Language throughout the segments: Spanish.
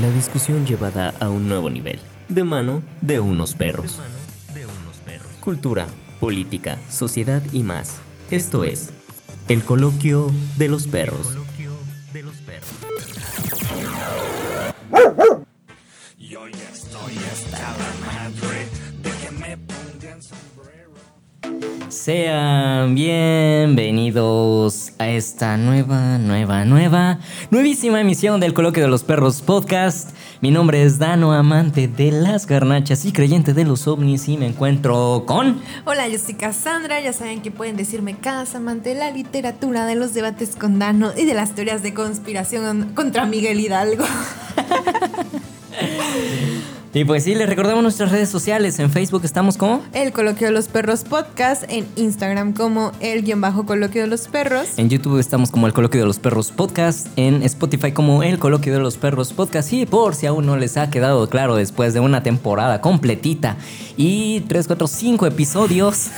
La discusión llevada a un nuevo nivel, de mano de unos perros. Cultura, política, sociedad y más. Esto es el coloquio de los perros. De que me pongan sombrero. Sean bienvenidos a esta nueva, nueva, nueva, nuevísima emisión del Coloquio de los Perros Podcast. Mi nombre es Dano, amante de las garnachas y creyente de los ovnis y me encuentro con... Hola, yo soy Cassandra. Ya saben que pueden decirme Cas, amante de la literatura, de los debates con Dano y de las teorías de conspiración contra Miguel Hidalgo. Y pues sí, les recordamos nuestras redes sociales. En Facebook estamos como... El Coloquio de los Perros Podcast, en Instagram como el guion bajo Coloquio de los Perros. En YouTube estamos como el Coloquio de los Perros Podcast, en Spotify como el Coloquio de los Perros Podcast y por si aún no les ha quedado claro después de una temporada completita y 3, 4, 5 episodios.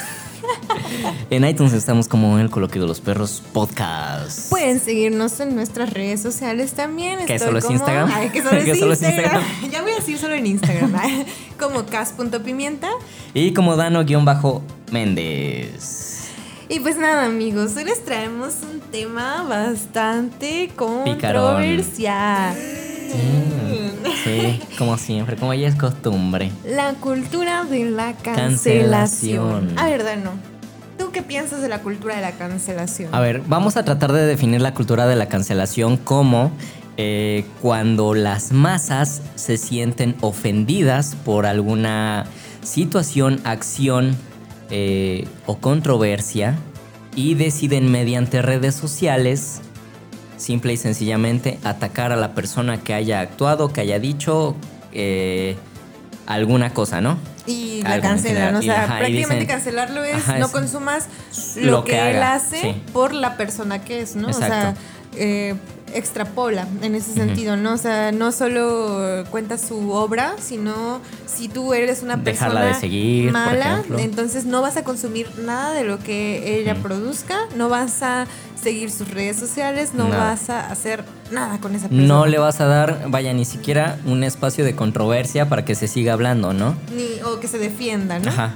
en iTunes estamos como el Coloquio de los Perros Podcast. Pueden seguirnos en nuestras redes sociales también. ¿Que solo es Instagram? Ay, que solo, ¿Que es, Instagram. Ya voy a decir solo en Instagram. como cas.pimienta. Y como Dano-Méndez. Y pues nada, amigos, hoy les traemos un tema bastante controversial. Sí, como siempre, como ya es costumbre. La cultura de la cancelación. Cancelación. A ver, Dano, ¿tú qué piensas de la cultura de la cancelación? A ver, vamos a tratar de definir la cultura de la cancelación como eh, cuando las masas se sienten ofendidas por alguna situación, acción eh, o controversia y deciden mediante redes sociales simple y sencillamente atacar a la persona que haya actuado, que haya dicho eh, alguna cosa, ¿no? Y la cancelan, o sea, ajá, prácticamente dicen- cancelarlo es Ajá, no es- consumas lo lo, que que, él hace sí. por la persona que es, ¿no? O sea, eh, extrapola en ese sentido, ¿no? O sea, no solo cuenta su obra, sino si tú eres una Dejarla persona de seguir, mala, entonces no vas a consumir nada de lo que ella produzca, no vas a seguir sus redes sociales, no vas a hacer nada con esa persona. No le vas a dar, vaya, ni siquiera un espacio de controversia para que se siga hablando, ¿no? Ni, o que se defienda, ¿no? Ajá.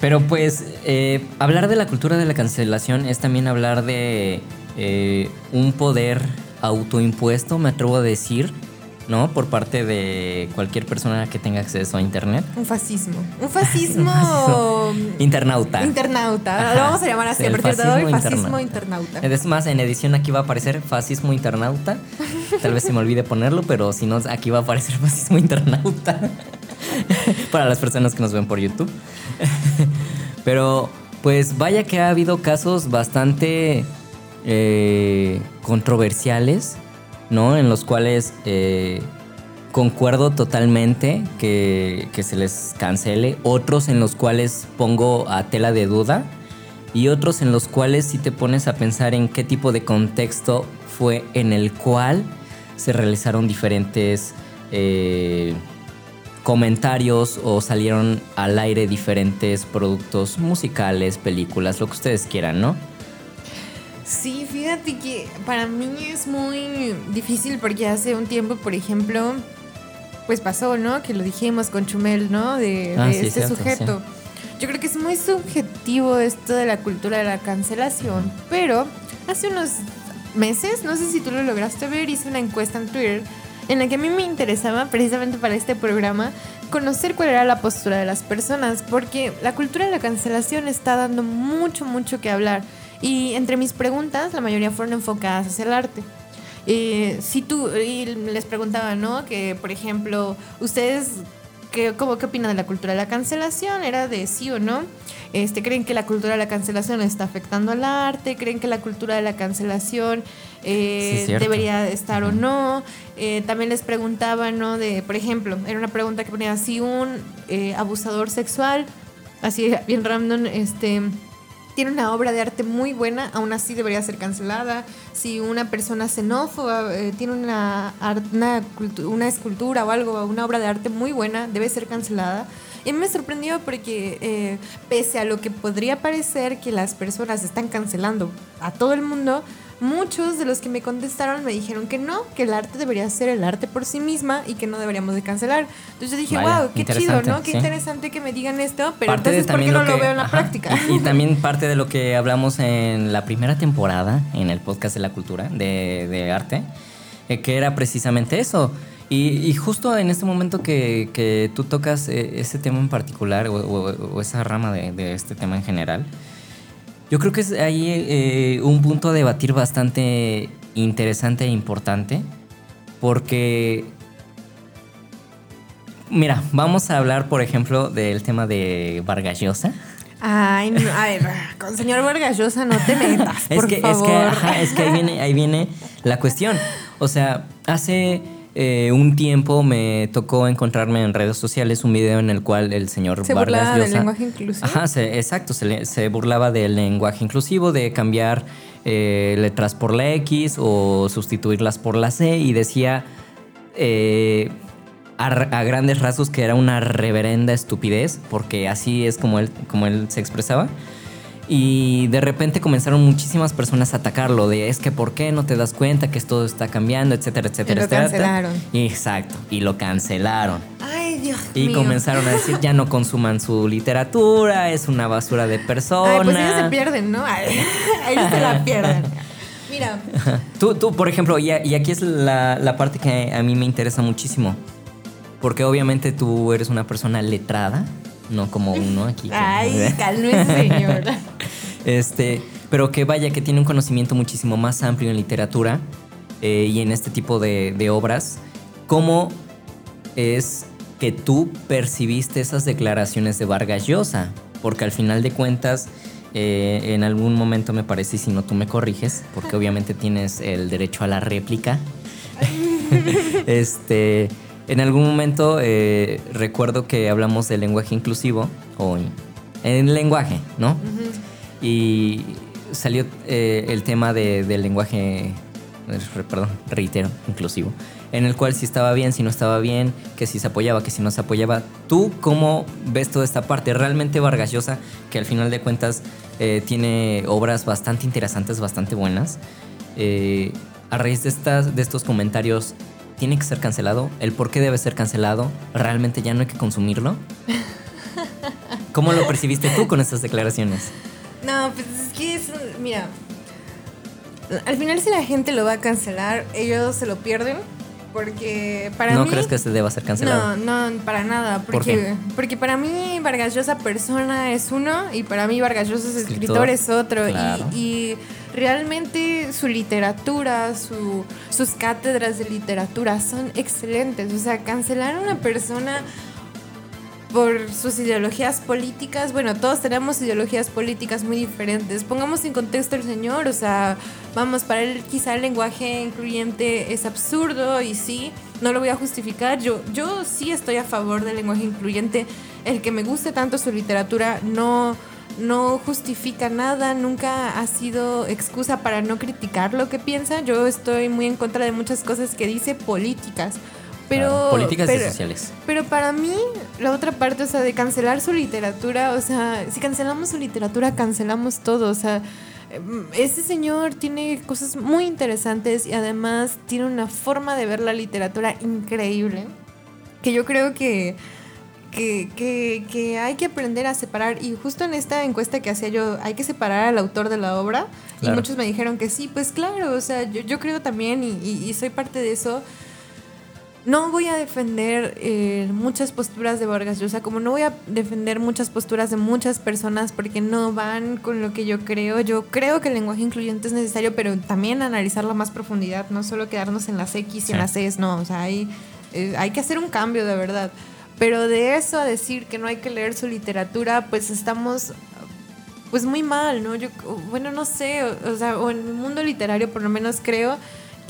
Pero pues eh, hablar de la cultura de la cancelación es también hablar de eh, un poder autoimpuesto, me atrevo a decir, ¿no? Por parte de cualquier persona que tenga acceso a Internet. Un fascismo. Un fascismo. Internauta. internauta. Ajá. Lo vamos a llamar así Sí, a partir de hoy. fascismo internauta. Es más, en edición aquí va a aparecer fascismo internauta. Tal vez se me olvide ponerlo, pero si no, aquí va a aparecer fascismo internauta. Para las personas que nos ven por YouTube. Pero, pues vaya que ha habido casos bastante eh, controversiales, ¿no? En los cuales eh, concuerdo totalmente que, que se les cancele. Otros en los cuales pongo a tela de duda. Y otros en los cuales si te pones a pensar en qué tipo de contexto fue en el cual se realizaron diferentes eh, comentarios o salieron al aire diferentes productos musicales, películas, lo que ustedes quieran, ¿no? Sí, fíjate que para mí es muy difícil porque hace un tiempo, por ejemplo, pues pasó, ¿no? Que lo dijimos con Chumel, ¿no? De, Ah, de sí, este cierto, sujeto. Yo creo que es muy subjetivo esto de la cultura de la cancelación, pero hace unos meses, no sé si tú lo lograste ver, hice una encuesta en Twitter en la que a mí me interesaba precisamente para este programa conocer cuál era la postura de las personas, porque la cultura de la cancelación está dando mucho, mucho que hablar. Y entre mis preguntas, la mayoría fueron enfocadas hacia el arte. Eh, si tú, y les preguntaba, ¿no? Que, por ejemplo, ustedes, ¿qué, cómo, ¿qué opinan de la cultura de la cancelación? Era de sí o no. Este, ¿Creen que la cultura de la cancelación está afectando al arte? ¿Creen que la cultura de la cancelación eh, Sí, debería estar o no? Eh, también les preguntaba, ¿no? De, por ejemplo, era una pregunta que ponía, si un eh, abusador sexual, así bien random, este tiene una obra de arte muy buena, aún así debería ser cancelada. Si una persona xenófoba eh, tiene una, una, cultu- una escultura o algo, una obra de arte muy buena, debe ser cancelada. Y me sorprendió porque eh, pese a lo que podría parecer que las personas están cancelando a todo el mundo, muchos de los que me contestaron me dijeron que no, que el arte debería ser el arte por sí misma y que no deberíamos de cancelar. Entonces yo dije, Vaya, wow, qué chido, ¿no? Qué sí. interesante que me digan esto, pero Parte entonces, ¿por qué también no lo lo que- veo en la ajá, práctica? Y, y también parte de lo que hablamos en la primera temporada, en el podcast de la cultura, de, de arte, eh, que era precisamente eso. Y, y justo en este momento que, que tú tocas eh, ese tema en particular, o, o- o esa rama de, de este tema en general, yo creo que es ahí eh, un punto a debatir bastante interesante e importante, porque Mira, vamos a hablar, por ejemplo, del tema de Vargas Llosa. Ay, no, a ver, con señor Vargas Llosa no te metas, Es por que, es favor. que, ajá, es que ahí viene, ahí viene la cuestión. O sea, hace eh, un tiempo me tocó encontrarme en redes sociales un video en el cual el señor Se Vargas burlaba del lenguaje inclusivo. Ajá, se- exacto, se, se burlaba del lenguaje inclusivo, de cambiar eh, letras por la X o sustituirlas por la C y decía eh, a, a grandes rasgos que era una reverenda estupidez, porque así es como él, como él se expresaba. Y de repente comenzaron muchísimas personas a atacarlo, de es que por qué no te das cuenta que esto está cambiando, etcétera, etcétera, lo etcétera. cancelaron. Exacto, y lo cancelaron. Ay, Dios Y mío. comenzaron a decir, ya no consuman su literatura, es una basura de persona. Ay, pues ellos se pierden, ¿no? Ellos se la pierden. Mira, Tú, tú, por ejemplo, y, y aquí es la, la parte que a mí me interesa muchísimo. Porque obviamente tú eres una persona letrada, no como uno aquí. ay, cálmese, señora. Este, pero que vaya, que tiene un conocimiento muchísimo más amplio en literatura eh, y en este tipo de, de obras. ¿Cómo es que tú percibiste esas declaraciones de Vargas Llosa? Porque al final de cuentas, eh, en algún momento me parece, y si no tú me corriges, porque obviamente tienes el derecho a la réplica. este, en algún momento eh, recuerdo que hablamos del lenguaje inclusivo, o en, en lenguaje, ¿no? Y salió eh, el tema de- del lenguaje, perdón, reitero, inclusivo, en el cual si estaba bien, si no estaba bien, que si se apoyaba, que si no se apoyaba. ¿Tú cómo ves toda esta parte? Realmente Vargas Llosa, que al final de cuentas eh, tiene obras bastante interesantes, bastante buenas, eh, a raíz de, estas, de estos comentarios, ¿tiene que ser cancelado? ¿El por qué debe ser cancelado? ¿Realmente ya no hay que consumirlo? ¿Cómo lo percibiste tú con estas declaraciones? No, pues es que es. Mira. Al final, si la gente lo va a cancelar, ellos se lo pierden. Porque para ¿No mí. crees que se deba ser cancelado? No, no, para nada. ¿Por Porque, qué? porque para mí Vargas Llosa persona es uno y para mí Vargas Llosa es Escritor, escritor, es otro. Y-. Y, realmente su literatura, su, sus cátedras de literatura son excelentes. O sea, cancelar a una persona por sus ideologías políticas. Bueno, todos tenemos ideologías políticas muy diferentes. Pongamos en contexto al señor, o sea, vamos, para él quizá el lenguaje incluyente es absurdo y sí, no lo voy a justificar. Yo, yo sí estoy a favor del lenguaje incluyente. El que me guste tanto su literatura no, no justifica nada, nunca ha sido excusa para no criticar lo que piensa. Yo estoy muy en contra de muchas cosas que dice políticas. Pero, Claro, políticas y pero- sociales. pero para mí, la otra parte, o sea, de cancelar su literatura, o sea, si cancelamos su literatura, cancelamos todo, o sea, ese señor tiene cosas muy interesantes y además tiene una forma de ver la literatura increíble, que yo creo que, que, que, que hay que aprender a separar, y justo en esta encuesta que hacía yo, hay que separar al autor de la obra, Claro. y muchos me dijeron que sí, pues claro, o sea, yo, yo creo también, y, y- y soy parte de eso, no voy a defender eh, muchas posturas de Vargas Llosa, como no voy a defender muchas posturas de muchas personas porque no van con lo que yo creo. Yo creo que el lenguaje incluyente es necesario, pero también analizarlo a más profundidad, no solo quedarnos en las X y Sí. en las Cs, no, o sea, hay, eh, hay que hacer un cambio de verdad. Pero de eso a decir que no hay que leer su literatura, pues estamos pues muy mal, ¿no? Yo, bueno, no sé, o, o sea, o en el mundo literario por lo menos creo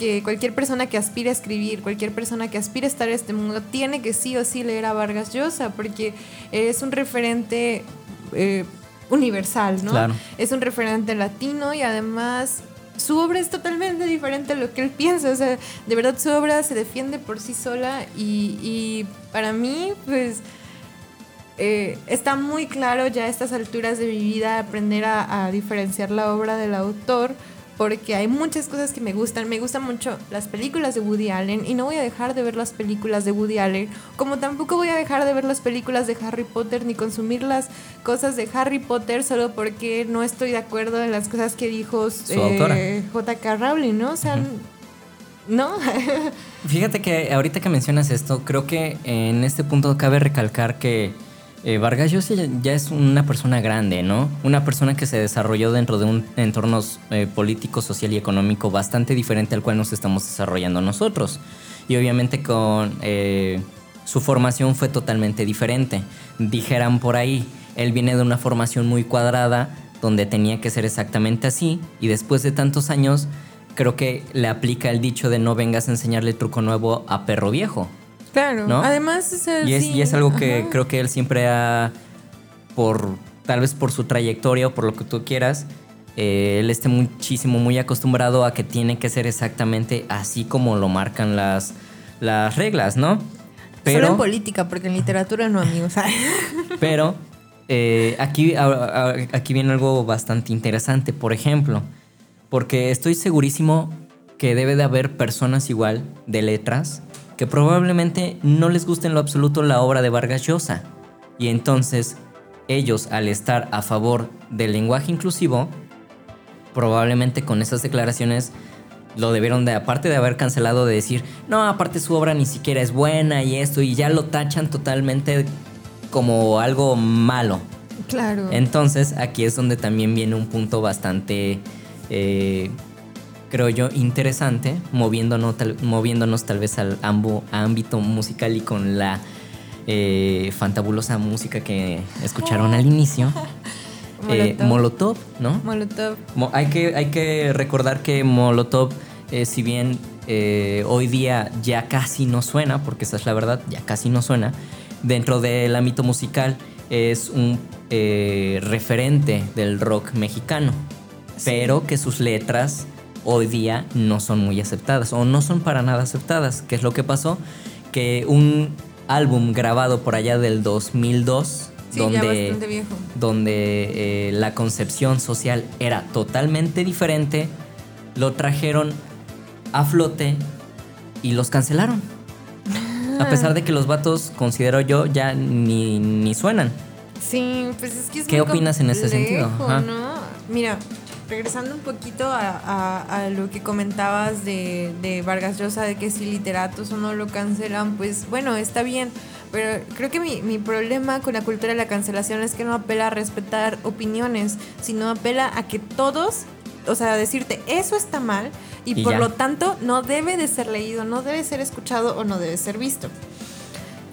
que cualquier persona que aspire a escribir, cualquier persona que aspire a estar en este mundo, tiene que sí o sí leer a Vargas Llosa, porque es un referente eh, universal, ¿no? Claro. Es un referente latino y además su obra es totalmente diferente a lo que él piensa, o sea, de verdad su obra se defiende por sí sola y, y para mí, pues... Eh, está muy claro ya a estas alturas de mi vida aprender a, a diferenciar la obra del autor porque hay muchas cosas que me gustan. Me gustan mucho las películas de Woody Allen y no voy a dejar de ver las películas de Woody Allen, como tampoco voy a dejar de ver las películas de Harry Potter ni consumir las cosas de Harry Potter solo porque no estoy de acuerdo en las cosas que dijo eh, J.K. Rowling, ¿no? O sea, ¿no? Fíjate que ahorita que mencionas esto, creo que en este punto cabe recalcar que eh, Vargas Llosa ya- es una persona grande, ¿no? Una persona que se desarrolló dentro de un entorno eh, político, social y económico bastante diferente al cual nos estamos desarrollando nosotros. Y obviamente con eh, su formación fue totalmente diferente. Dijeran por ahí, él viene de una formación muy cuadrada, donde tenía que ser exactamente así, y después de tantos años, creo que le aplica el dicho de no vengas a enseñarle truco nuevo a perro viejo. Claro. ¿No? Además, o sea, Y es, sí, y es algo que ajá. creo que él siempre ha, por tal vez por su trayectoria o por lo que tú quieras, eh, él esté muchísimo, muy acostumbrado a que tiene que ser exactamente así como lo marcan las, las reglas, ¿no? Solo en política, porque en literatura no, amigos. pero eh, aquí, a- a- aquí viene algo bastante interesante, por ejemplo, porque estoy segurísimo que debe de haber personas igual de letras que probablemente no les guste en lo absoluto la obra de Vargas Llosa. Y entonces ellos, al estar a favor del lenguaje inclusivo, probablemente con esas declaraciones lo debieron de, aparte de haber cancelado, de decir, no, aparte su obra ni siquiera es buena y esto, y ya lo tachan totalmente como algo malo. claro. Entonces, aquí es donde también viene un punto bastante, eh, creo yo, interesante, moviéndonos tal, moviéndonos tal vez al ambo- ámbito musical y con la eh, fantabulosa música que escucharon al inicio. Eh, Molotov. Molotov, ¿no? Molotov. Mo- hay, que, hay que recordar que Molotov, eh, si bien hoy día ya casi no suena, porque esa es la verdad, ya casi no suena, dentro del ámbito musical es un referente del rock mexicano, pero que sus letras hoy día no son muy aceptadas o no son para nada aceptadas. ¿Qué es lo que pasó? Que un álbum grabado por allá del 2002, Sí, ya donde viejo. donde eh, la concepción social era totalmente diferente, lo trajeron a flote y los cancelaron. A pesar de que los vatos, considero yo, ya ni, ni suenan. Sí, pues es que es ¿Qué muy opinas en ese sentido? Ajá. ¿no? Mira, regresando un poquito a, a- a lo que comentabas de, de Vargas Llosa, de que si literatos o no lo cancelan, pues bueno, está bien. Pero creo que mi, mi problema con la cultura de la cancelación es que no apela a respetar opiniones, sino apela a que todos, o sea, decirte eso está mal y, Y por ya. lo tanto no debe de ser leído, no debe ser escuchado o no debe ser visto.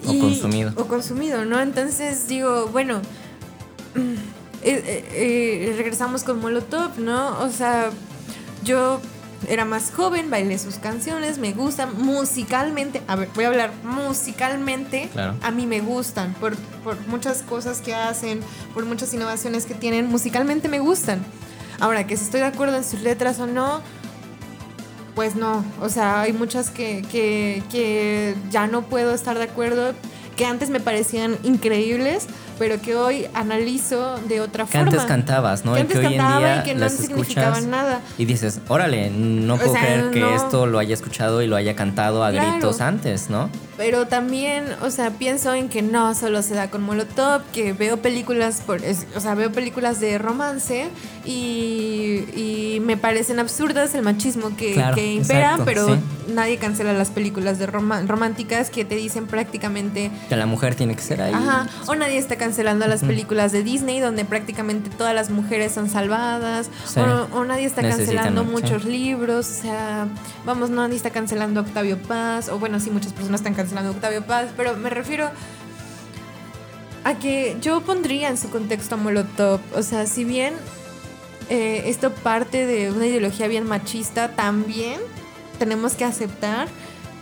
O consumido. O consumido, ¿no? Entonces digo, bueno, eh, eh, eh, regresamos con Molotov, ¿no? O sea, yo era más joven, bailé sus canciones, me gustan musicalmente. A ver, voy a hablar musicalmente. Claro. A mí me gustan por, por muchas cosas que hacen, por muchas innovaciones que tienen. Musicalmente me gustan. Ahora, que si estoy de acuerdo en sus letras o no, pues no. O sea, hay muchas que, que, que ya no puedo estar de acuerdo, que antes me parecían increíbles, pero que hoy analizo de otra Que forma. antes cantabas, ¿no? Que y antes que hoy en día y que no las escuchas nada. y dices, órale, no O puedo sea, creer que esto lo haya escuchado y lo haya cantado a Claro. gritos antes, ¿no? Pero también, o sea, pienso en que no solo se da con Molotov, que veo películas, por, es- o sea, veo películas de romance y, y me parecen absurdas el machismo que, Claro, que impera, exacto, pero sí. nadie cancela las películas de roma- románticas que te dicen prácticamente Que la mujer tiene que ser ahí. Ajá, o nadie está cancelando las películas de Disney donde prácticamente todas las mujeres son salvadas, Sí. o, o nadie está Necesitan, cancelando sí. muchos libros, o sea, vamos, nadie está cancelando a Octavio Paz, o bueno, sí, muchas personas están cancelando a Octavio Paz, pero me refiero a que yo pondría en su contexto a Molotov, o sea, si bien eh, esto parte de una ideología bien machista, también tenemos que aceptar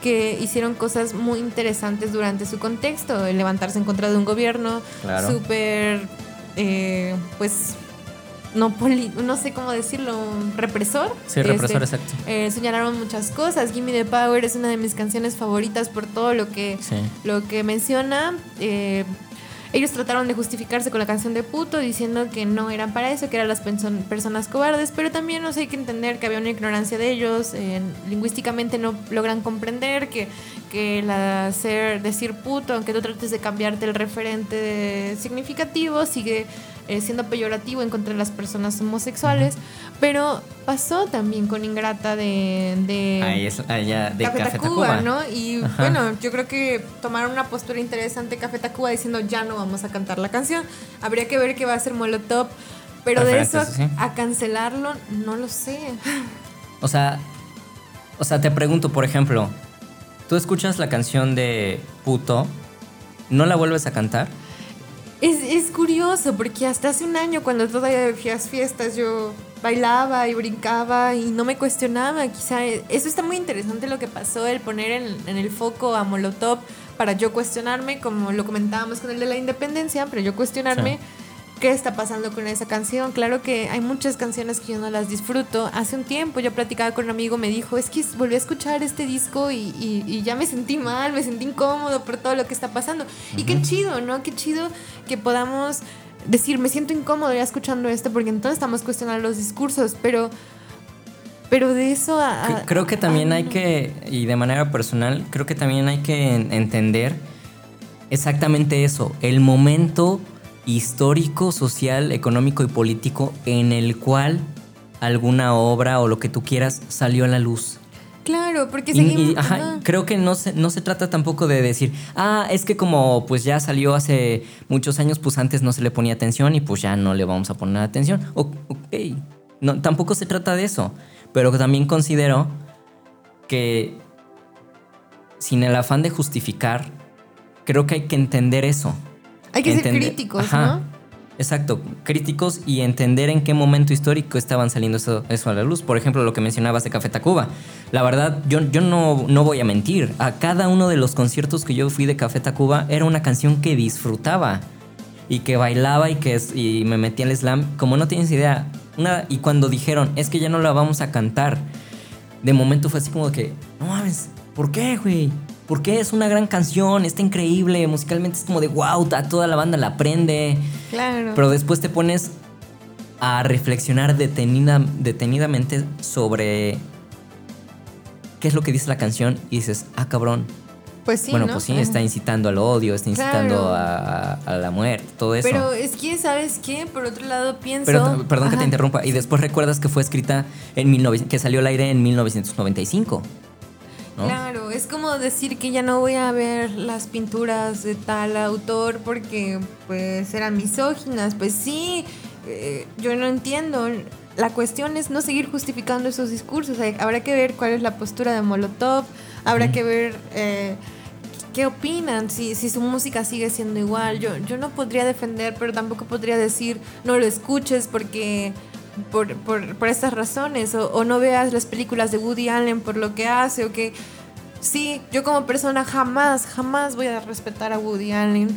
que hicieron cosas muy interesantes durante su contexto, el levantarse en contra de un gobierno Claro. súper, eh, pues, no, poli- no sé cómo decirlo, represor. Sí, represor, Este, exacto. eh, señalaron muchas cosas. Gimme the Power es una de mis canciones favoritas por todo lo que, Sí. lo que menciona. Eh, ellos trataron de justificarse con la canción de puto, diciendo que no eran para eso, que eran las perso- personas cobardes, pero también nos hay que entender que había una ignorancia de ellos, eh, lingüísticamente no logran comprender que, que la ser, decir puto, aunque tú trates de cambiarte el referente significativo, sigue eh, siendo peyorativo en contra de las personas homosexuales, pero pasó también con Ingrata de... de Ahí es allá de Café, Café, Tacuba, Tacuba. ¿no? Y Ajá. bueno, yo creo que tomaron una postura interesante Café Tacuba diciendo ya no vamos a cantar la canción. Habría que ver qué va a hacer Molotov, pero de eso sí. a cancelarlo, no lo sé. O sea, o sea, te pregunto, por ejemplo, tú escuchas la canción de Puto, ¿no la vuelves a cantar? Es, es curioso porque hasta hace un año cuando todavía las fiestas yo bailaba y brincaba y no me cuestionaba. Quizá eso está muy interesante lo que pasó, el poner en, en el foco a Molotov para yo cuestionarme, como lo comentábamos con el de la independencia, pero yo cuestionarme qué está pasando con esa canción. Claro que hay muchas canciones que yo no las disfruto. Hace un tiempo yo platicaba con un amigo, me dijo, es que volví a escuchar este disco y, y- y ya me sentí mal, me sentí incómodo por todo lo que está pasando. Y qué chido, ¿no? Qué chido que podamos decir, me siento incómodo ya escuchando esto, porque entonces estamos cuestionando los discursos, pero... Pero de eso a... A- Creo que también a- hay que, y de manera personal, creo que también hay que en- entender exactamente eso, el momento histórico, social, económico y político en el cual alguna obra o lo que tú quieras salió a la luz. Claro, porque Y, y, seguimos... ajá, creo que no se, no se trata tampoco de decir, ah, es que como pues ya salió hace muchos años, pues antes no se le ponía atención y pues ya no le vamos a poner atención. Ok, no, tampoco se trata de eso, pero también considero que sin el afán de justificar, creo que hay que entender eso. Hay que ser críticos, Ajá. ¿no? Exacto, críticos y entender en qué momento histórico estaban saliendo eso, eso a la luz. Por ejemplo, lo que mencionabas de Café Tacuba. La verdad, yo, yo no, no voy a mentir. A cada uno de los conciertos que yo fui de Café Tacuba era una canción que disfrutaba y que bailaba y que y me metía al slam. Como no tienes idea. Una, y cuando dijeron, es que ya no la vamos a cantar, de momento fue así como que, no mames, ¿por qué, güey? ¿Por qué? Es una gran canción, está increíble, musicalmente es como de wow, a toda la banda la aprende. Claro. Pero después te pones a reflexionar detenida, detenidamente sobre qué es lo que dice la canción y dices, ah, cabrón. pues sí, bueno, ¿no? pues sí, está incitando al odio, está incitando Claro. a, a la muerte, todo eso. Pero es que, ¿sabes qué? Por otro lado, pienso... Pero, perdón que te interrumpa. Y después recuerdas que fue escrita en 19 que salió al aire en 1995. ¿No? Claro, es como decir que ya no voy a ver las pinturas de tal autor porque pues eran misóginas. Pues sí, eh, yo no entiendo. La cuestión es no seguir justificando esos discursos. Hay- Habrá que ver cuál es la postura de Molotov, habrá que ver eh, qué opinan, si, si su música sigue siendo igual. Yo, yo no podría defender, pero tampoco podría decir no lo escuches porque por, por, por estas razones o, o no veas las películas de Woody Allen por lo que hace o que sí, yo como persona jamás, jamás voy a respetar a Woody Allen,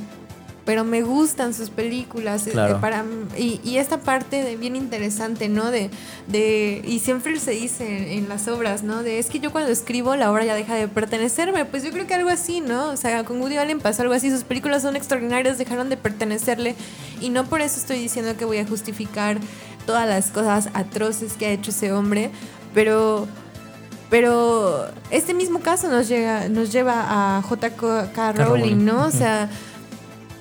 pero me gustan sus películas eh, Claro. para y, y esta parte de bien interesante, ¿no? De, de y siempre se dice en, las obras, ¿no? De es que yo cuando escribo la obra ya deja de pertenecerme, pues yo creo que algo así, ¿no? O sea, con Woody Allen pasó algo así, sus películas son extraordinarias, dejaron de pertenecerle y no por eso estoy diciendo que voy a justificar todas las cosas atroces que ha hecho ese hombre, pero pero este mismo caso nos, llega, nos lleva a J.K. Rowling, Rowling, ¿no? O sea,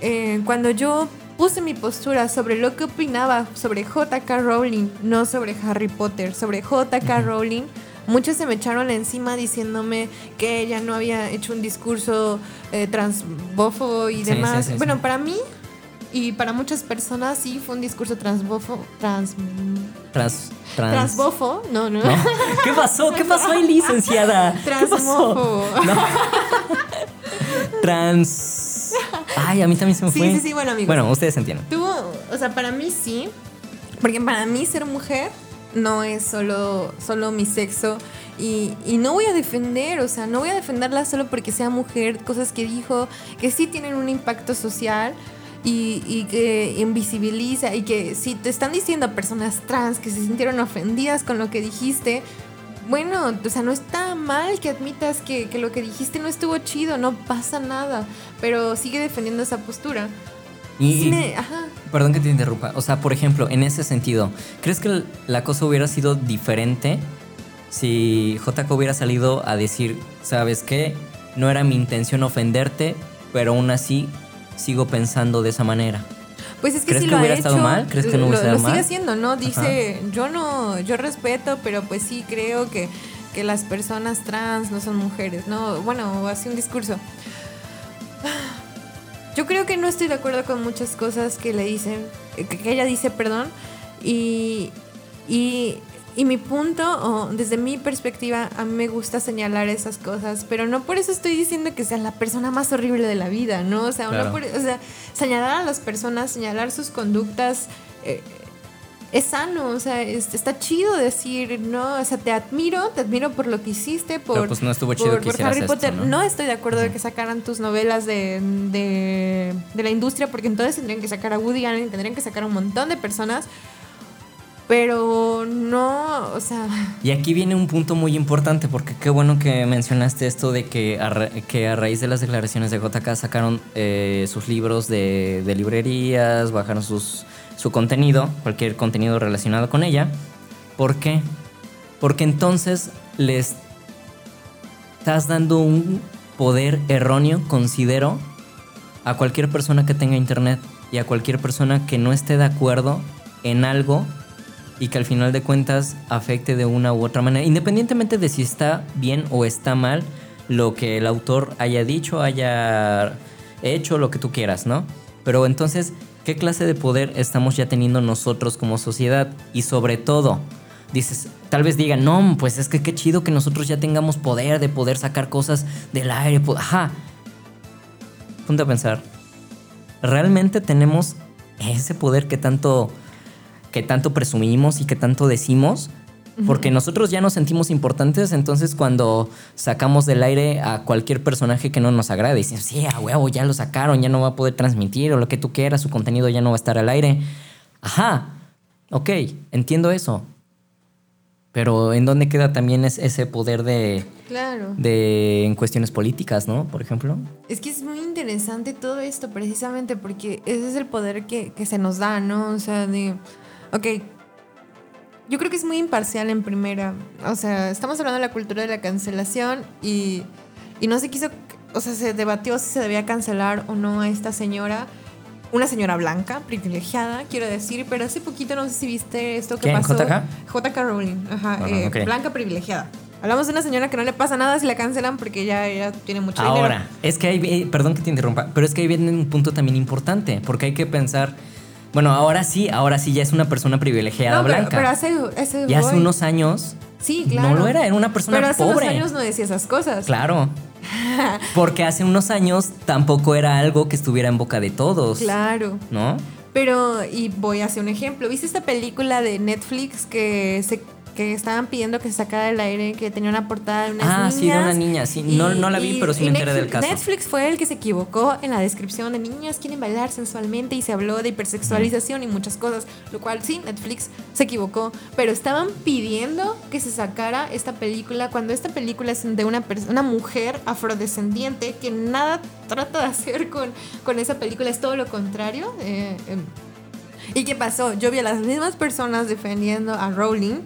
eh, cuando yo puse mi postura sobre lo que opinaba sobre J.K. Rowling, no sobre Harry Potter, sobre J.K. Rowling, muchos se me echaron encima diciéndome que ella no había hecho un discurso eh, transbófobo y demás. sí, sí, bueno, para mí y para muchas personas sí fue un discurso transbófobo, trans, Trans, trans- transbófobo, no, no. ¿No? ¿Qué pasó? ¿Qué pasó ahí, licenciada? ¿Qué pasó? Transmófobo. No. Trans. Ay, a mí también se me Sí, fue. sí, sí, bueno, amigos. Bueno, ustedes entienden. Tuvo, o sea, para mí sí, porque para mí ser mujer no es solo, solo mi sexo y, y no voy a defender, o sea, no voy a defenderla solo porque sea mujer, cosas que dijo que sí tienen un impacto social y, y que invisibiliza y que si te están diciendo a personas trans que se sintieron ofendidas con lo que dijiste, bueno, o sea, no está mal que admitas que, que lo que dijiste no estuvo chido, no pasa nada, pero sigue defendiendo esa postura. Y, me- ajá. Perdón que te interrumpa. O sea, por ejemplo, en ese sentido, ¿crees que la cosa hubiera sido diferente si JK hubiera salido a decir, ¿sabes qué? No era mi intención ofenderte, pero aún así sigo pensando de esa manera? Pues es que ¿Crees que lo ha hubiera hecho, estado mal? ¿Crees que no lo, hubiera lo estado mal? sigue haciendo, ¿no? Dice, yo no, yo respeto, pero pues sí creo que, que las personas trans no son mujeres, ¿no? Bueno, hace un discurso. Yo creo que no estoy de acuerdo con muchas cosas que le dicen, que ella dice, perdón, y, y, y mi punto, o desde mi perspectiva, a mí me gusta señalar esas cosas, pero no por eso estoy diciendo que sea la persona más horrible de la vida, ¿no? O sea, no por- o sea señalar a las personas, señalar sus conductas. eh, es sano, o sea, es- está chido decir, no, o sea, te admiro, te admiro por lo que hiciste, por, Pero, pues, no estuvo chido por, que por hicieras Harry esto, Potter. ¿no? estoy de acuerdo de que sacaran tus novelas de, de, de la industria, porque entonces tendrían que sacar a Woody Allen, tendrían que sacar a un montón de personas, pero no, o sea, Y aquí viene un punto muy importante, porque qué bueno que mencionaste esto de que a, que a raíz de las declaraciones de JK sacaron eh, sus libros de, de librerías, bajaron sus, su contenido, cualquier contenido relacionado con ella. ¿Por qué? Porque entonces les estás dando un poder erróneo, considero, a cualquier persona que tenga internet y a cualquier persona que no esté de acuerdo en algo y que al final de cuentas afecte de una u otra manera, independientemente de si está bien o está mal lo que el autor haya dicho, haya hecho, lo que tú quieras, ¿no? Pero entonces, ¿qué clase de poder estamos ya teniendo nosotros como sociedad? Y sobre todo, dices, tal vez digan, no, pues es que qué chido que nosotros ya tengamos poder de poder sacar cosas del aire. po- Ajá. Ponte a pensar, ¿realmente tenemos ese poder que tanto, que tanto presumimos y que tanto decimos? Porque nosotros ya nos sentimos importantes, entonces cuando sacamos del aire a cualquier personaje que no nos agrade, dicen, sí, a huevo, ya lo sacaron, ya no va a poder transmitir o lo que tú quieras, su contenido ya no va a estar al aire. Ajá, ok, entiendo eso. Pero ¿en dónde queda también es- ese poder de, claro. de en cuestiones políticas, ¿no? Por ejemplo. Es que es muy interesante todo esto precisamente porque ese es el poder que, que se nos da, ¿no? O sea, de, ok, yo creo que es muy imparcial en primera. O sea, estamos hablando de la cultura de la cancelación y, y no se quiso, o sea, se debatió si se debía cancelar o no a esta señora. Una señora blanca, privilegiada, quiero decir, pero hace poquito no sé si viste esto que ¿Quién? pasó. ¿JK? JK Rowling, ajá, eh, blanca privilegiada. Hablamos de una señora que no le pasa nada si la cancelan porque ya, ya tiene mucho dinero. Ahora, es que hay, perdón que te interrumpa, pero es que ahí viene un punto también importante, porque hay que pensar, bueno, ahora sí, ahora sí ya es una persona privilegiada No, blanca. pero hace, hace, y hace voy. unos años Sí, claro. no lo era, era una persona Pero hace pobre. unos años no decía esas cosas. Claro. Porque hace unos años tampoco era algo que estuviera en boca de todos. Claro. ¿No? Pero, y voy a hacer un ejemplo. ¿Viste esta película de Netflix que se que estaban pidiendo que se sacara del aire, que tenía una portada de unas Ah, niñas? sí, de una niña, sí. No- no la vi, pero sí me enteré Netflix- del caso. Netflix fue el que se equivocó en la descripción de niñas quieren bailar sensualmente y se habló de hipersexualización y muchas cosas, lo cual sí, Netflix se equivocó, pero estaban pidiendo que se sacara esta película cuando esta película es de una, una mujer afrodescendiente que nada trata de hacer con, con esa película, es todo lo contrario. eh, em, ¿Y qué pasó? Yo vi a las mismas personas defendiendo a Rowling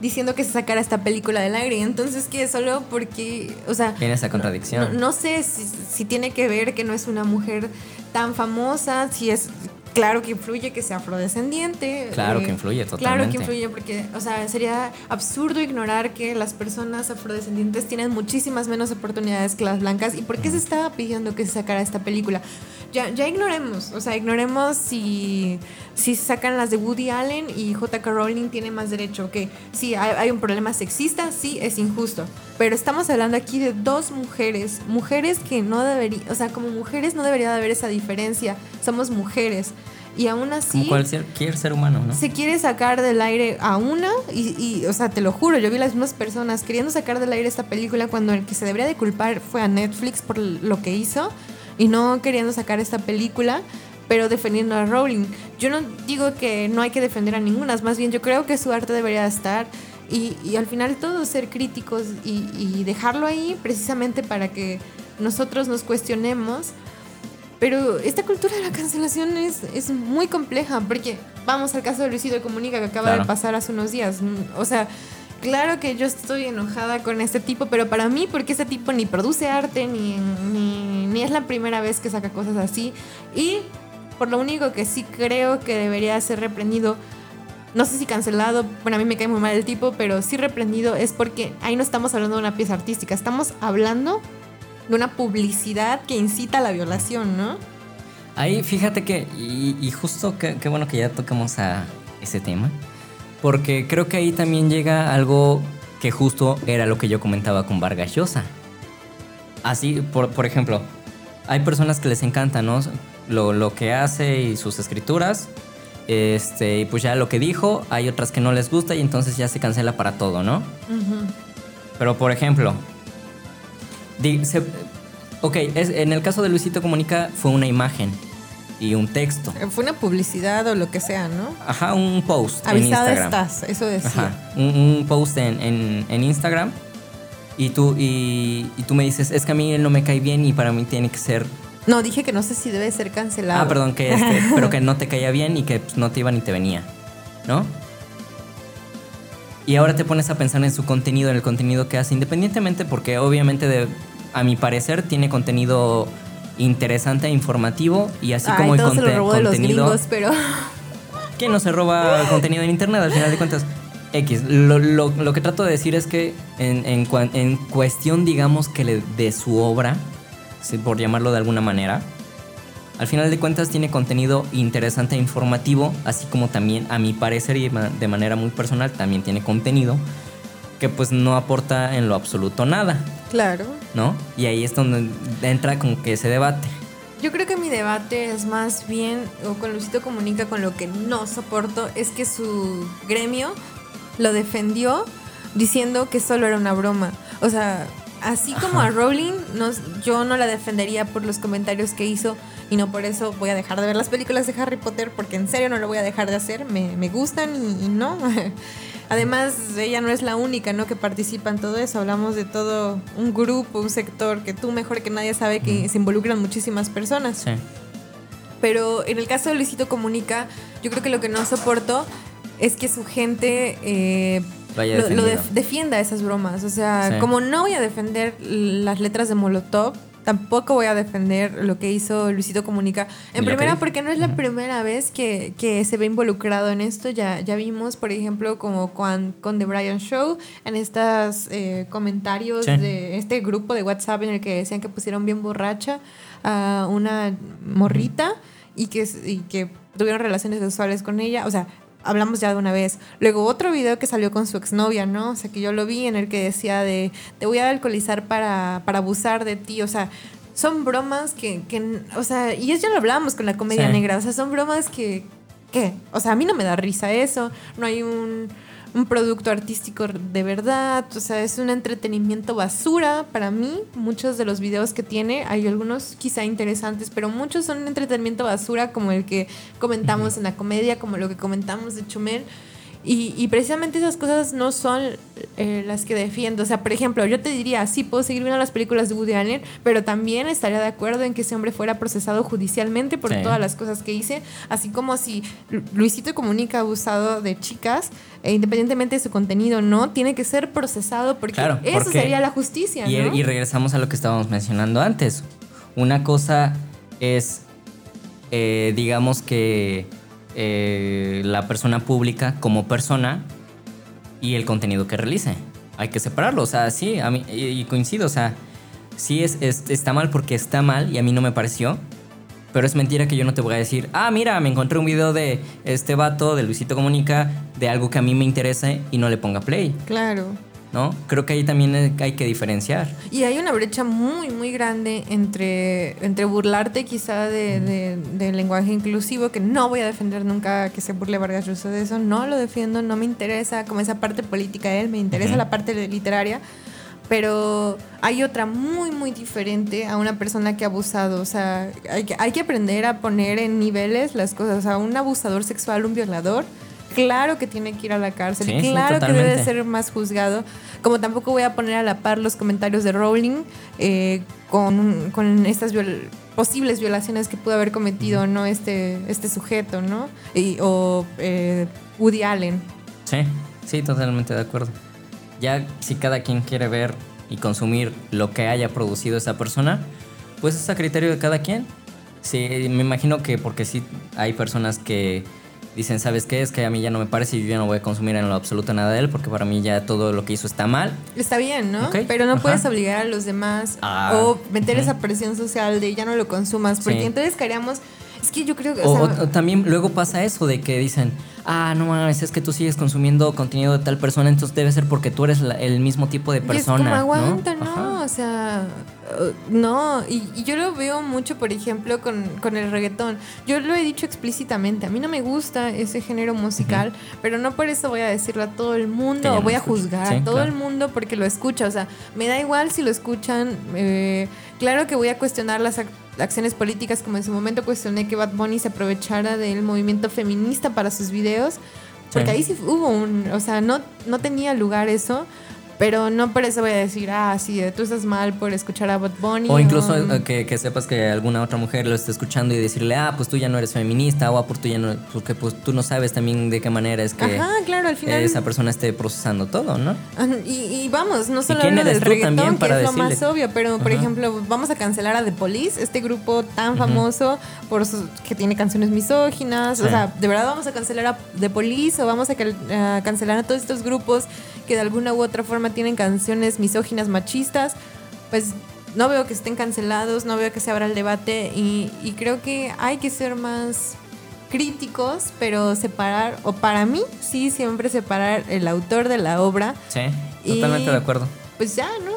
diciendo que se sacara esta película del aire. Entonces, que solo porque, o sea, Viene esa contradicción. no, no sé si, si tiene que ver que no es una mujer tan famosa, si es claro que influye que sea afrodescendiente. eh, Claro que influye, Claro totalmente. que influye porque, o sea, sería absurdo ignorar que las personas afrodescendientes tienen muchísimas menos oportunidades que las blancas. ¿Y por qué se estaba pidiendo que se sacara esta película? Ya, ya ignoremos, o sea, ignoremos si, si sacan las de Woody Allen y J.K. Rowling tiene más derecho. Que sí, hay, hay un problema sexista, sí, es injusto. Pero estamos hablando aquí de dos mujeres, mujeres que no deberían, o sea, como mujeres no debería de haber esa diferencia. Somos mujeres. Y aún así Como cualquier ser humano, ¿no? se quiere sacar del aire a una y, y, o sea, te lo juro, yo vi las mismas personas queriendo sacar del aire esta película cuando el que se debería de culpar fue a Netflix por lo que hizo y no queriendo sacar esta película, pero defendiendo a Rowling. Yo no digo que no hay que defender a ninguna, más bien yo creo que su arte debería estar y, y al final todos ser críticos y, y dejarlo ahí precisamente para que nosotros nos cuestionemos Pero esta cultura de la cancelación es, es muy compleja, porque vamos al caso de Luisito Comunica que acaba Claro. de pasar hace unos días. O sea, claro que yo estoy enojada con este tipo, pero para mí, porque este tipo ni produce arte, ni, ni, ni es la primera vez que saca cosas así. Y por lo único que sí creo que debería ser reprendido, no sé si cancelado, bueno, a mí me cae muy mal el tipo, pero sí reprendido es porque ahí no estamos hablando de una pieza artística, estamos hablando de una publicidad que incita a la violación, ¿no? Ahí fíjate que, y, justo qué bueno que ya tocamos a ese tema, porque creo que ahí también llega algo que justo era lo que yo comentaba con Vargas Llosa. Así, por, por ejemplo, hay personas que les encanta, ¿no? Lo, lo que hace y sus escrituras, este, y pues ya lo que dijo, hay otras que no les gusta y entonces ya se cancela para todo, ¿no? Pero por ejemplo, di- se- ok, es- en el caso de Luisito Comunica fue una imagen y un texto. Fue una publicidad o lo que sea, ¿no? Ajá, un post en Avisada Instagram. estás, eso decía. Ajá, un, un post en, en- en Instagram y tú, y, y tú me dices, es que a mí él no me cae bien y para mí tiene que ser... No, dije que no sé si debe ser cancelado. Ah, perdón, que este, pero que no te caía bien y que pues, no te iba ni te venía, ¿no? Y ahora te pones a pensar en su contenido, en el contenido que hace, independientemente porque obviamente de, a mi parecer tiene contenido interesante e informativo y así Ay, como el todo se lo conte- contenido... gringos, pero... ¿Quién no se roba contenido en internet al final de cuentas? X. Lo, lo- lo que trato de decir es que en, en cuestión, digamos que le- de su obra, por llamarlo de alguna manera, al final de cuentas tiene contenido interesante e informativo, así como también, a mi parecer y de manera muy personal, también tiene contenido que pues no aporta en lo absoluto nada, Claro. ¿no? Y ahí es donde entra como que ese debate. Yo creo que mi debate es más bien, o con Luisito Comunica, con lo que no soporto, es que su gremio lo defendió diciendo que solo era una broma. O sea, así como a Rowling, yo no la defendería por los comentarios que hizo y no por eso voy a dejar de ver las películas de Harry Potter porque en serio no lo voy a dejar de hacer, me, me gustan y, y no. Además, ella no es la única ¿no? que participa en todo eso. Hablamos de todo un grupo, un sector que tú mejor que nadie sabe que se involucran muchísimas personas. Sí. Pero en el caso de Luisito Comunica, yo creo que lo que no soporto es que su gente eh, Lo haya lo- lo defendido. def- defienda esas bromas. O sea, Sí. como no voy a defender las letras de Molotov, tampoco voy a defender lo que hizo Luisito Comunica. En primera, porque no es la primera vez que, que se ve involucrado en esto. Ya, ya vimos, por ejemplo, como con, con The Brian Show, en estos comentarios Sí. de este grupo de WhatsApp en el que decían que pusieron bien borracha a una morrita y que, y que tuvieron relaciones sexuales con ella. O sea, hablamos ya de una vez. Luego otro video que salió con su exnovia, ¿no? O sea, que yo lo vi en el que decía de, te voy a alcoholizar para, para abusar de ti. O sea, son bromas que, que o sea, y eso ya lo hablábamos con la comedia Sí. negra. O sea, son bromas que, ¿qué? O sea, a mí no me da risa eso. No hay un, un producto artístico de verdad. O sea, es un entretenimiento basura para mí. Muchos de los videos que tiene, hay algunos quizá interesantes, pero muchos son un entretenimiento basura como el que comentamos en la comedia, como lo que comentamos de Chumel. Y, y precisamente esas cosas no son eh, las que defiendo. O sea, por ejemplo, yo te diría, sí, puedo seguir viendo las películas de Woody Allen, pero también estaría de acuerdo en que ese hombre fuera procesado judicialmente por Sí. todas las cosas que hice. Así como si Lu- Luisito Comunica ha abusado de chicas, e independientemente de su contenido, no, tiene que ser procesado porque Claro, eso porque- sería la justicia. Y, ¿no? y regresamos a lo que estábamos mencionando antes. Una cosa es, eh, digamos que eh, la persona pública como persona y el contenido que realice. Hay que separarlo. O sea, sí, a mí, y, coincido. O sea, sí es, es- está mal porque está mal y a mí no me pareció. Pero es mentira que yo no te voy a decir, ah, mira, me encontré un video de este vato, de Luisito Comunica, de algo que a mí me interese y no le ponga play, Claro. ¿No? Creo que ahí también hay que diferenciar. Y hay una brecha muy, muy grande entre, entre burlarte quizá de, de- del lenguaje inclusivo, que no voy a defender nunca que se burle Vargas Llosa de eso, no lo defiendo, no me interesa como esa parte política de él, me interesa la parte literaria, pero hay otra muy, muy diferente a una persona que ha abusado, o sea, hay que, hay que aprender a poner en niveles las cosas, o sea, un abusador sexual, un violador. Claro que tiene que ir a la cárcel, Sí, sí, claro que debe ser más juzgado. Como tampoco voy a poner a la par los comentarios de Rowling eh, con, con estas viol- posibles violaciones que pudo haber cometido, ¿no? Este, este sujeto, ¿no? Y- o eh, Woody Allen. Sí, sí, totalmente de acuerdo. Ya si cada quien quiere ver y consumir lo que haya producido esa persona, pues es a criterio de cada quien. Sí, me imagino que porque sí hay personas que dicen, ¿sabes qué? Es que a mí ya no me parece y yo ya no voy a consumir en lo absoluto nada de él porque para mí ya todo lo que hizo está mal. Está bien, ¿no? Pero no ajá. puedes obligar a los demás Ah, o meter esa presión social de ya no lo consumas, porque Sí. entonces caeríamos. Es que yo creo que. O, o sea, o- o también luego pasa eso de que dicen, ah, no mames, es que tú sigues consumiendo contenido de tal persona, entonces debe ser porque tú eres la- el mismo tipo de Y es persona. como aguanta, ¿no? O sea, uh, no. Y, y yo lo veo mucho, por ejemplo, con, con el reggaetón. Yo lo he dicho explícitamente. A mí no me gusta ese género musical, pero no por eso voy a decirlo a todo el mundo o voy a juzgar Sí, a todo claro. el mundo porque lo escucha. O sea, me da igual si lo escuchan. eh, claro que voy a cuestionar las acciones políticas, como en su momento cuestioné que Bad Bunny se aprovechara del movimiento feminista para sus videos. Porque Sí. ahí sí hubo un, o sea, no, no tenía lugar eso, pero no por eso voy a decir, ah, sí, tú estás mal por escuchar a Bad Bunny. O incluso o- eh, que, que sepas que alguna otra mujer lo esté escuchando y decirle, ah, pues tú ya no eres feminista, o ah, por tú ya no, porque pues tú no sabes también de qué manera es que Ajá, claro, al final. esa persona esté procesando todo, ¿no? Y, y vamos, no solo hablo del reggaetón, que es lo más obvio, pero por Ajá. ejemplo, vamos a cancelar a The Police, este grupo tan famoso por sus- que tiene canciones misóginas, o sea, de verdad vamos a cancelar a The Police o vamos a, a cancelar a todos estos grupos que de alguna u otra forma tienen canciones misóginas, machistas, pues no veo que estén cancelados, no veo que se abra el debate y, y creo que hay que ser más críticos, pero separar, o para mí, sí, siempre separar el autor de la obra Sí, Y- totalmente de acuerdo. pues ya, ¿no?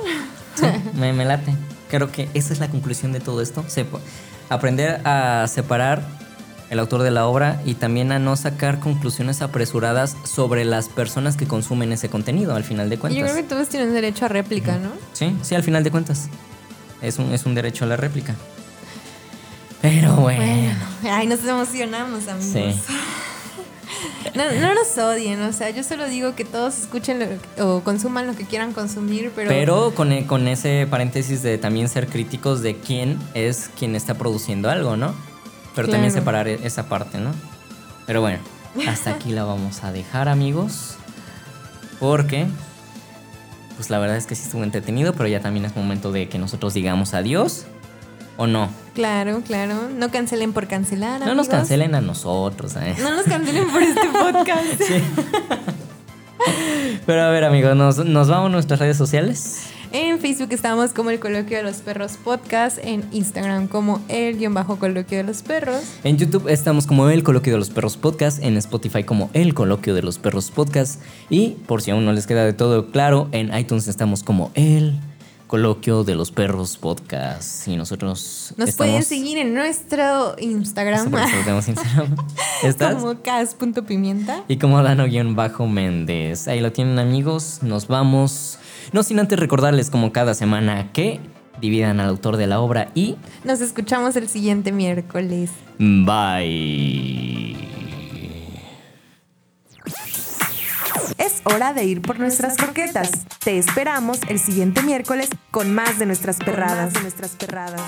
Sí, me, me late. Creo que esa es la conclusión de todo esto. Sepa- aprender a separar el autor de la obra y también a no sacar conclusiones apresuradas sobre las personas que consumen ese contenido, al final de cuentas. yo creo que todos tienen derecho a réplica, ¿no? Sí, sí, al final de cuentas. Es un, es un derecho a la réplica. Pero bueno. Ay, nos emocionamos, amigos. Sí. No, no nos odien, o sea, yo solo digo que todos escuchen lo- o consuman lo que quieran consumir, pero... Pero con, e- con ese paréntesis de también ser críticos de quién es quien está produciendo algo, ¿no? Pero también separar e- esa parte, ¿no? Pero bueno, hasta aquí la vamos a dejar, amigos. Porque, pues la verdad es que sí estuvo entretenido, pero ya también es momento de que nosotros digamos adiós o no. Claro, claro. No cancelen por cancelar, No nos cancelen a nosotros, ¿eh? No nos cancelen por este podcast. Pero a ver, amigos, nos, nos vamos a nuestras redes sociales. En Facebook estamos como el Coloquio de los Perros Podcast, en Instagram como el guion bajo Coloquio de los Perros. En YouTube estamos como El Coloquio de los Perros Podcast, en Spotify como El Coloquio de los Perros Podcast y por si aún no les queda de todo claro, en iTunes estamos como El Coloquio de los Perros Podcast y nosotros Nos estamos... pueden seguir en nuestro Instagram tenemos Instagram. ¿Estás? como cas.pimienta. Y como Dano-Méndez. Ahí lo tienen amigos, nos vamos. No sin antes recordarles como cada semana que dividan al autor de la obra y... Nos escuchamos el siguiente miércoles. Bye. Es hora de ir por nuestras croquetas. Te esperamos el siguiente miércoles con más de nuestras perradas. de nuestras perradas.